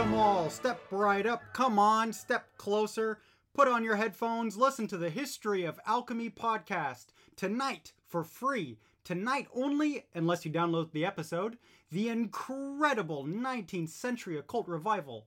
Come all, step right up, come on, step closer. Put on your headphones, listen to the History of Alchemy podcast. Tonight, for free, tonight only, unless you download the episode, the incredible 19th century occult revival.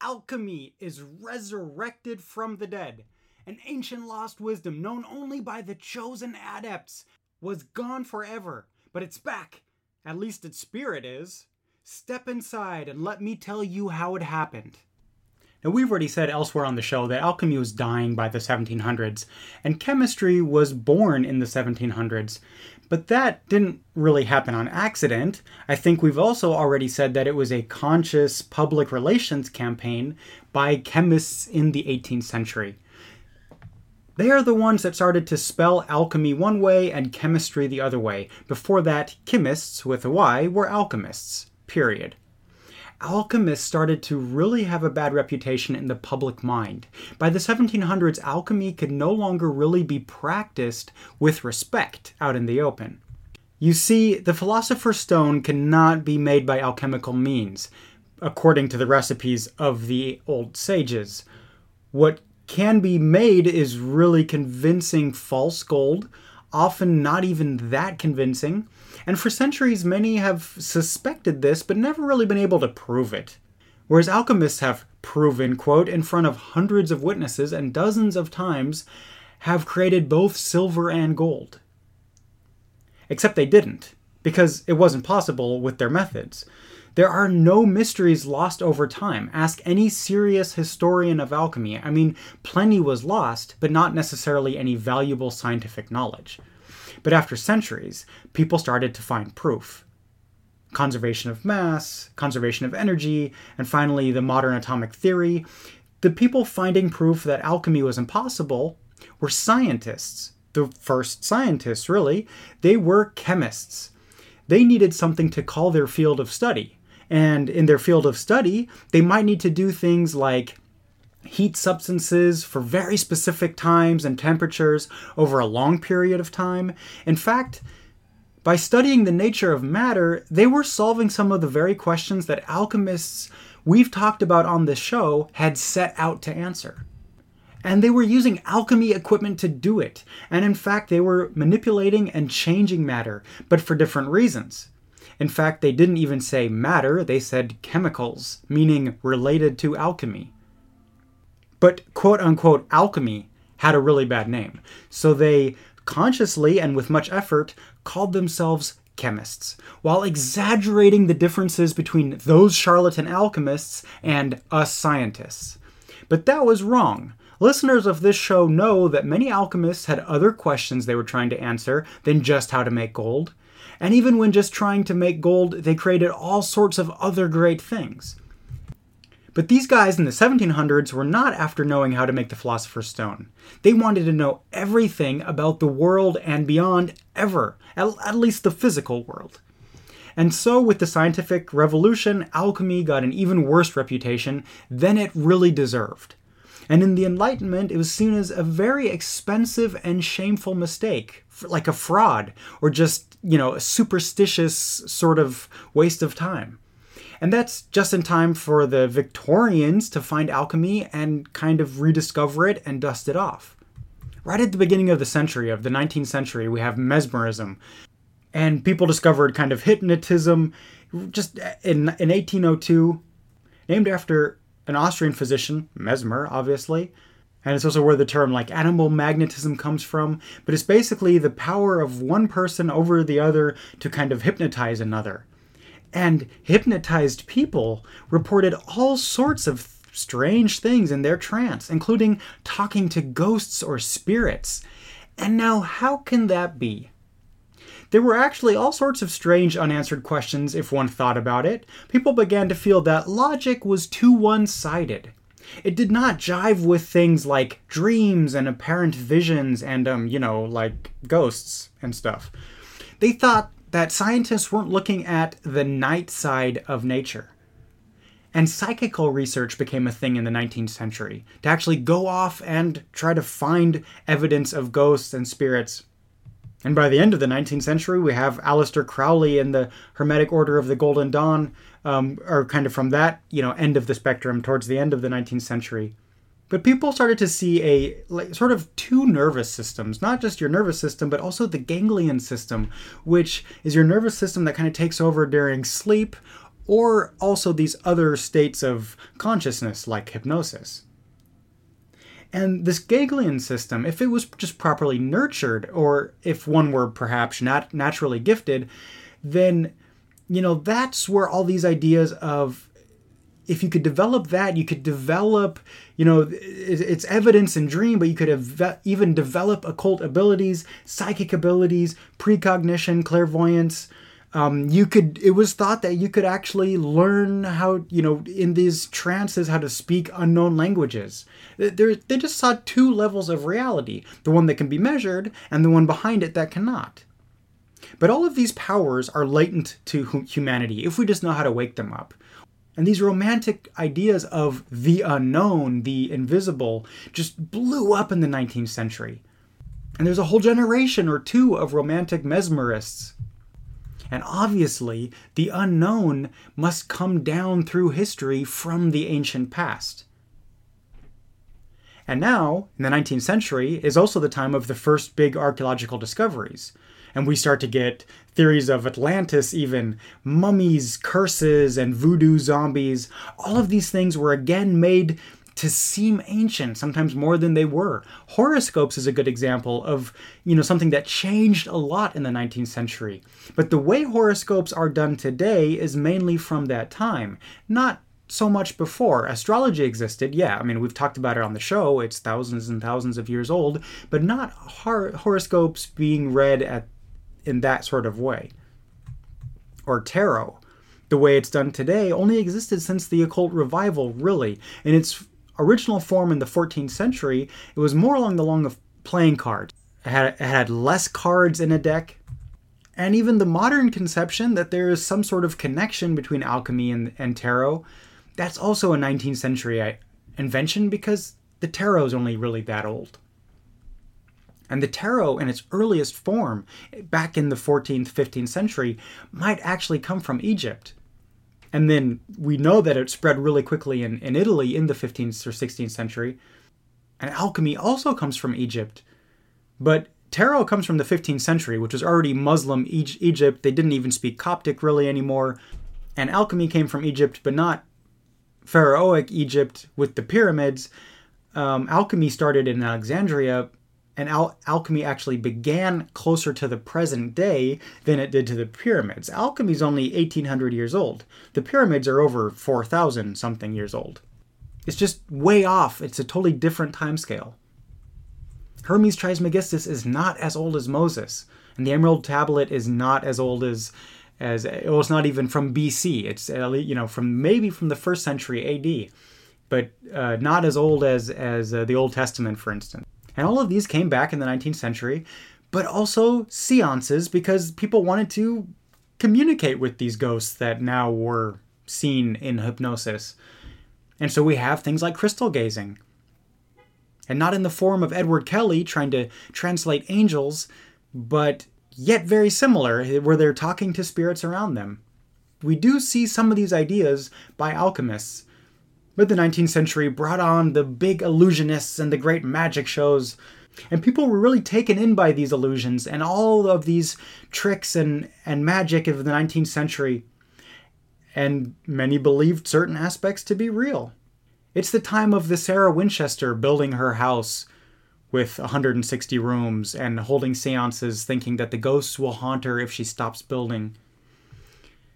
Alchemy is resurrected from the dead. An ancient lost wisdom known only by the chosen adepts was gone forever, but it's back. At least its spirit is. Step inside and let me tell you how it happened. Now, we've already said elsewhere on the show that alchemy was dying by the 1700s, and chemistry was born in the 1700s. But that didn't really happen on accident. I think we've also already said that it was a conscious public relations campaign by chemists in the 18th century. They are the ones that started to spell alchemy one way and chemistry the other way. Before that, chemists with a Y were alchemists. Period alchemists started to really have a bad reputation in the public mind. By the 1700s, alchemy could no longer really be practiced with respect out in the open. You see, the Philosopher's Stone cannot be made by alchemical means, according to the recipes of the old sages. What can be made is really convincing false gold, often not even that convincing, and for centuries many have suspected this but never really been able to prove it. Whereas alchemists have proven, quote, in front of hundreds of witnesses and dozens of times have created both silver and gold. Except they didn't, because it wasn't possible with their methods. There are no mysteries lost over time. Ask any serious historian of alchemy. I mean, plenty was lost, but not necessarily any valuable scientific knowledge. But after centuries, people started to find proof. Conservation of mass, conservation of energy, and finally the modern atomic theory. The people finding proof that alchemy was impossible were scientists. The first scientists, really. They were chemists. They needed something to call their field of study. And in their field of study, they might need to do things like heat substances for very specific times and temperatures over a long period of time. In fact, by studying the nature of matter, they were solving some of the very questions that alchemists we've talked about on this show had set out to answer. And they were using alchemy equipment to do it. And in fact, they were manipulating and changing matter, but for different reasons. In fact, they didn't even say matter, they said chemicals, meaning related to alchemy. But quote unquote alchemy had a really bad name. So they consciously and with much effort called themselves chemists, while exaggerating the differences between those charlatan alchemists and us scientists. But that was wrong. Listeners of this show know that many alchemists had other questions they were trying to answer than just how to make gold. And even when just trying to make gold, they created all sorts of other great things. But these guys in the 1700s were not after knowing how to make the Philosopher's Stone. They wanted to know everything about the world and beyond ever, at, least the physical world. And so, with the scientific revolution, alchemy got an even worse reputation than it really deserved. And in the Enlightenment, it was seen as a very expensive and shameful mistake, like a fraud, or just, you know, a superstitious sort of waste of time. And that's just in time for the Victorians to find alchemy and kind of rediscover it and dust it off. Right at the beginning of the century, of the 19th century, we have mesmerism. And people discovered kind of hypnotism just in, in 1802, named after an Austrian physician, Mesmer, obviously. And it's also where the term like animal magnetism comes from, but it's basically the power of one person over the other to kind of hypnotize another. And hypnotized people reported all sorts of strange things in their trance, including talking to ghosts or spirits. And now, how can that be? There were actually all sorts of strange unanswered questions if one thought about it. People began to feel that logic was too one sided. It did not jive with things like dreams and apparent visions and, um, you know, like ghosts and stuff. They thought that scientists weren't looking at the night side of nature. And psychical research became a thing in the 19th century to actually go off and try to find evidence of ghosts and spirits. And by the end of the 19th century, we have Aleister Crowley and the Hermetic Order of the Golden Dawn, um, or kind of from that you know end of the spectrum towards the end of the 19th century. But people started to see a like, sort of two nervous systems, not just your nervous system, but also the ganglion system, which is your nervous system that kind of takes over during sleep or also these other states of consciousness like hypnosis. And this ganglion system, if it was just properly nurtured, or if one were perhaps nat- naturally gifted, then, you know, that's where all these ideas of if you could develop that, you could develop, you know, it's evidence and dream, but you could have even develop occult abilities, psychic abilities, precognition, clairvoyance, um, you could it was thought that you could actually learn how you know in these trances how to speak unknown languages. They're, they just saw two levels of reality the one that can be measured and the one behind it that cannot. But all of these powers are latent to humanity if we just know how to wake them up and these romantic ideas of the unknown the invisible just blew up in the 19th century and there's a whole generation or two of romantic mesmerists and obviously, the unknown must come down through history from the ancient past. And now, in the 19th century, is also the time of the first big archaeological discoveries. And we start to get theories of Atlantis, even mummies, curses, and voodoo zombies. All of these things were again made to seem ancient, sometimes more than they were. Horoscopes is a good example of, you know, something that changed a lot in the 19th century. But the way horoscopes are done today is mainly from that time, not so much before. Astrology existed, yeah, I mean, we've talked about it on the show, it's thousands and thousands of years old, but not hor- horoscopes being read at in that sort of way. Or tarot the way it's done today only existed since the occult revival, really. In it's original form in the 14th century, it was more along the line of playing cards. It had, it had less cards in a deck. And even the modern conception that there is some sort of connection between alchemy and, and tarot, that's also a 19th century uh, invention because the tarot is only really that old. And the tarot in its earliest form, back in the 14th, 15th century, might actually come from Egypt. And then we know that it spread really quickly in, in Italy in the 15th or 16th century. And alchemy also comes from Egypt. But tarot comes from the 15th century, which was already Muslim Egypt. They didn't even speak Coptic really anymore. And alchemy came from Egypt, but not Pharaohic Egypt with the pyramids. Um, alchemy started in Alexandria and al- alchemy actually began closer to the present day than it did to the pyramids. Alchemy is only 1800 years old. The pyramids are over 4000 something years old. It's just way off. It's a totally different time scale. Hermes Trismegistus is not as old as Moses, and the Emerald Tablet is not as old as as well, it's not even from BC. It's uh, you know from maybe from the first century AD, but uh, not as old as as uh, the Old Testament, for instance. And all of these came back in the 19th century, but also seances because people wanted to communicate with these ghosts that now were seen in hypnosis. And so we have things like crystal gazing. And not in the form of Edward Kelley trying to translate angels, but yet very similar, where they're talking to spirits around them. We do see some of these ideas by alchemists, but the 19th century brought on the big illusionists and the great magic shows. And people were really taken in by these illusions and all of these tricks and, and magic of the 19th century. And many believed certain aspects to be real. It's the time of the Sarah Winchester building her house with 160 rooms and holding seances thinking that the ghosts will haunt her if she stops building.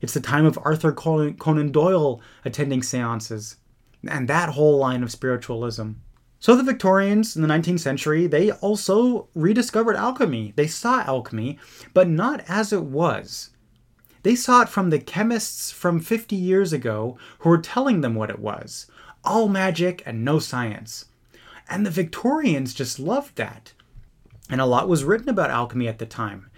It's the time of Arthur Conan Doyle attending seances and that whole line of spiritualism. So the Victorians in the 19th century, they also rediscovered alchemy. They saw alchemy, but not as it was. They saw it from the chemists from 50 years ago who were telling them what it was all magic and no science. And the Victorians just loved that. And a lot was written about alchemy at the time,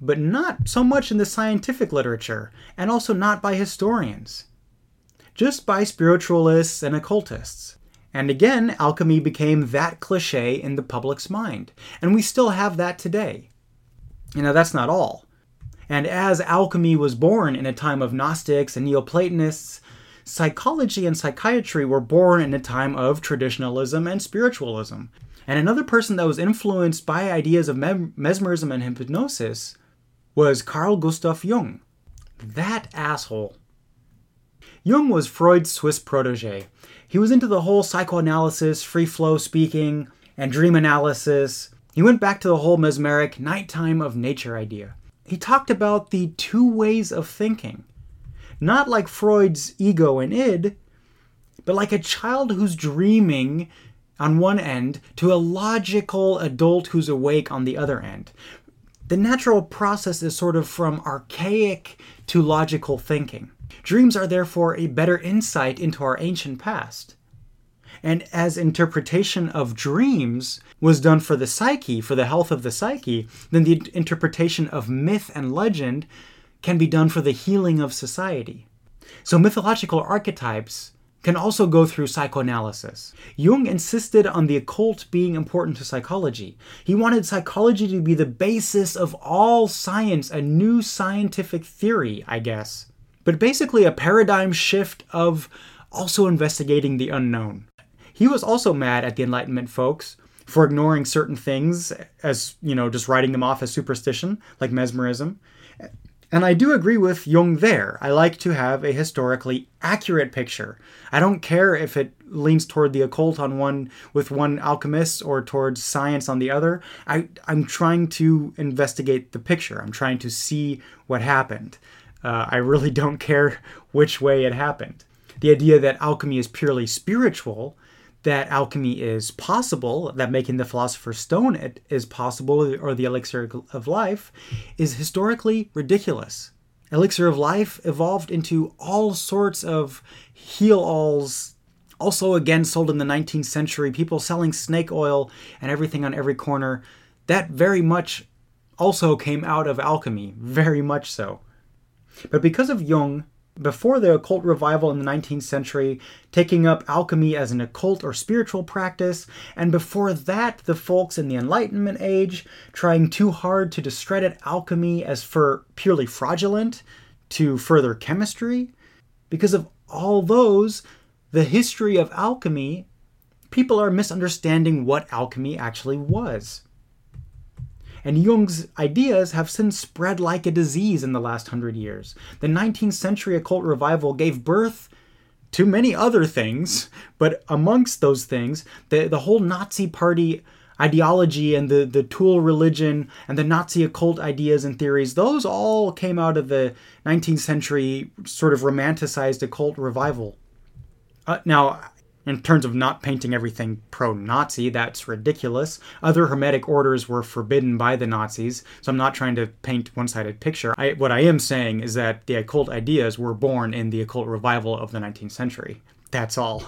but not so much in the scientific literature, and also not by historians, just by spiritualists and occultists. And again, alchemy became that cliche in the public's mind, and we still have that today. You know, that's not all. And as alchemy was born in a time of Gnostics and Neoplatonists, psychology and psychiatry were born in a time of traditionalism and spiritualism. And another person that was influenced by ideas of mesmerism and hypnosis was Carl Gustav Jung. That asshole. Jung was Freud's Swiss protege. He was into the whole psychoanalysis, free flow speaking, and dream analysis. He went back to the whole mesmeric nighttime of nature idea. He talked about the two ways of thinking not like Freud's ego and id, but like a child who's dreaming on one end to a logical adult who's awake on the other end. The natural process is sort of from archaic to logical thinking. Dreams are therefore a better insight into our ancient past. And as interpretation of dreams was done for the psyche, for the health of the psyche, then the interpretation of myth and legend can be done for the healing of society. So mythological archetypes can also go through psychoanalysis. Jung insisted on the occult being important to psychology. He wanted psychology to be the basis of all science, a new scientific theory, I guess. But basically, a paradigm shift of also investigating the unknown. He was also mad at the Enlightenment folks for ignoring certain things as, you know, just writing them off as superstition, like mesmerism. And I do agree with Jung there. I like to have a historically accurate picture. I don't care if it leans toward the occult on one with one alchemist or towards science on the other. I, I'm trying to investigate the picture. I'm trying to see what happened. Uh, I really don't care which way it happened. The idea that alchemy is purely spiritual that alchemy is possible, that making the philosopher's stone is possible, or the elixir of life, is historically ridiculous. Elixir of life evolved into all sorts of heal alls, also again sold in the 19th century, people selling snake oil and everything on every corner. That very much also came out of alchemy, very much so. But because of Jung, before the occult revival in the 19th century, taking up alchemy as an occult or spiritual practice, and before that, the folks in the Enlightenment age trying too hard to discredit alchemy as for purely fraudulent to further chemistry. Because of all those, the history of alchemy, people are misunderstanding what alchemy actually was and Jung's ideas have since spread like a disease in the last hundred years. The 19th century occult revival gave birth to many other things, but amongst those things, the, the whole Nazi party ideology and the, the tool religion and the Nazi occult ideas and theories, those all came out of the 19th century sort of romanticized occult revival. Uh, now, in terms of not painting everything pro Nazi, that's ridiculous. Other Hermetic orders were forbidden by the Nazis, so I'm not trying to paint one sided picture. I, what I am saying is that the occult ideas were born in the occult revival of the 19th century. That's all.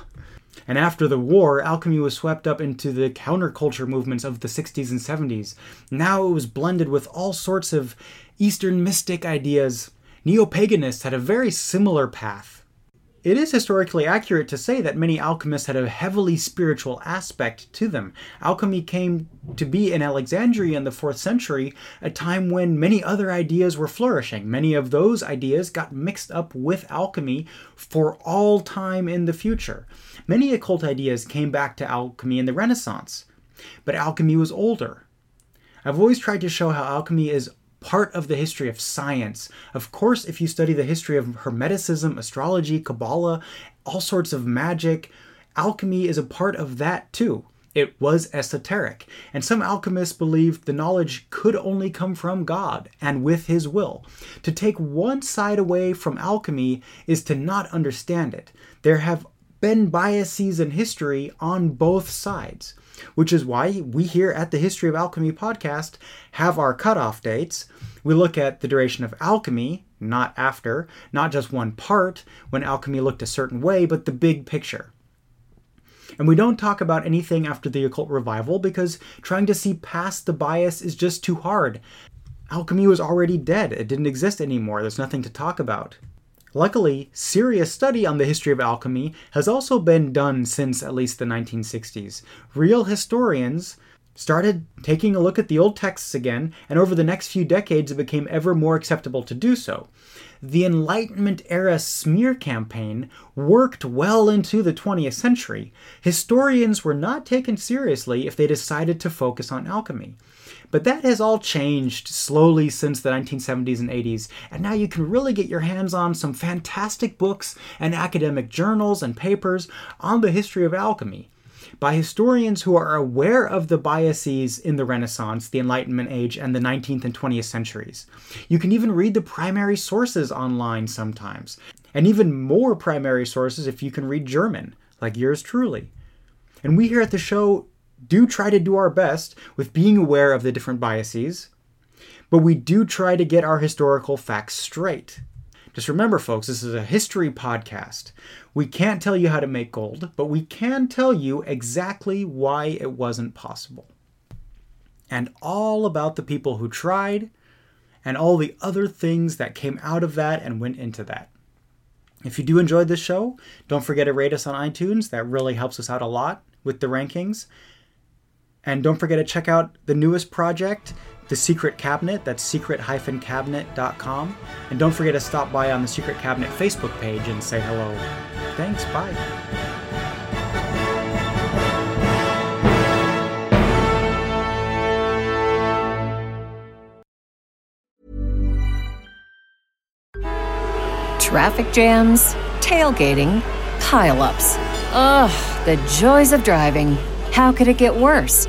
And after the war, alchemy was swept up into the counterculture movements of the 60s and 70s. Now it was blended with all sorts of Eastern mystic ideas. Neo paganists had a very similar path it is historically accurate to say that many alchemists had a heavily spiritual aspect to them. Alchemy came to be in Alexandria in the 4th century, a time when many other ideas were flourishing. Many of those ideas got mixed up with alchemy for all time in the future. Many occult ideas came back to alchemy in the Renaissance, but alchemy was older. I've always tried to show how alchemy is part of the history of science. Of course, if you study the history of Hermeticism, astrology, Kabbalah, all sorts of magic, alchemy is a part of that too. It was esoteric, and some alchemists believed the knowledge could only come from God and with His will. To take one side away from alchemy is to not understand it. There have been biases in history on both sides, which is why we here at the History of Alchemy podcast have our cutoff dates. We look at the duration of alchemy, not after, not just one part when alchemy looked a certain way, but the big picture. And we don't talk about anything after the occult revival because trying to see past the bias is just too hard. Alchemy was already dead, it didn't exist anymore, there's nothing to talk about. Luckily, serious study on the history of alchemy has also been done since at least the 1960s. Real historians started taking a look at the old texts again, and over the next few decades it became ever more acceptable to do so. The Enlightenment era smear campaign worked well into the 20th century. Historians were not taken seriously if they decided to focus on alchemy. But that has all changed slowly since the 1970s and 80s, and now you can really get your hands on some fantastic books and academic journals and papers on the history of alchemy by historians who are aware of the biases in the Renaissance, the Enlightenment age, and the 19th and 20th centuries. You can even read the primary sources online sometimes, and even more primary sources if you can read German, like yours truly. And we here at the show do try to do our best with being aware of the different biases, but we do try to get our historical facts straight. Just remember, folks, this is a history podcast. We can't tell you how to make gold, but we can tell you exactly why it wasn't possible. And all about the people who tried, and all the other things that came out of that and went into that. If you do enjoy this show, don't forget to rate us on iTunes. That really helps us out a lot with the rankings. And don't forget to check out the newest project, The Secret Cabinet. That's secret-cabinet.com. And don't forget to stop by on the Secret Cabinet Facebook page and say hello. Thanks. Bye. Traffic jams, tailgating, pileups. Ugh, the joys of driving. How could it get worse?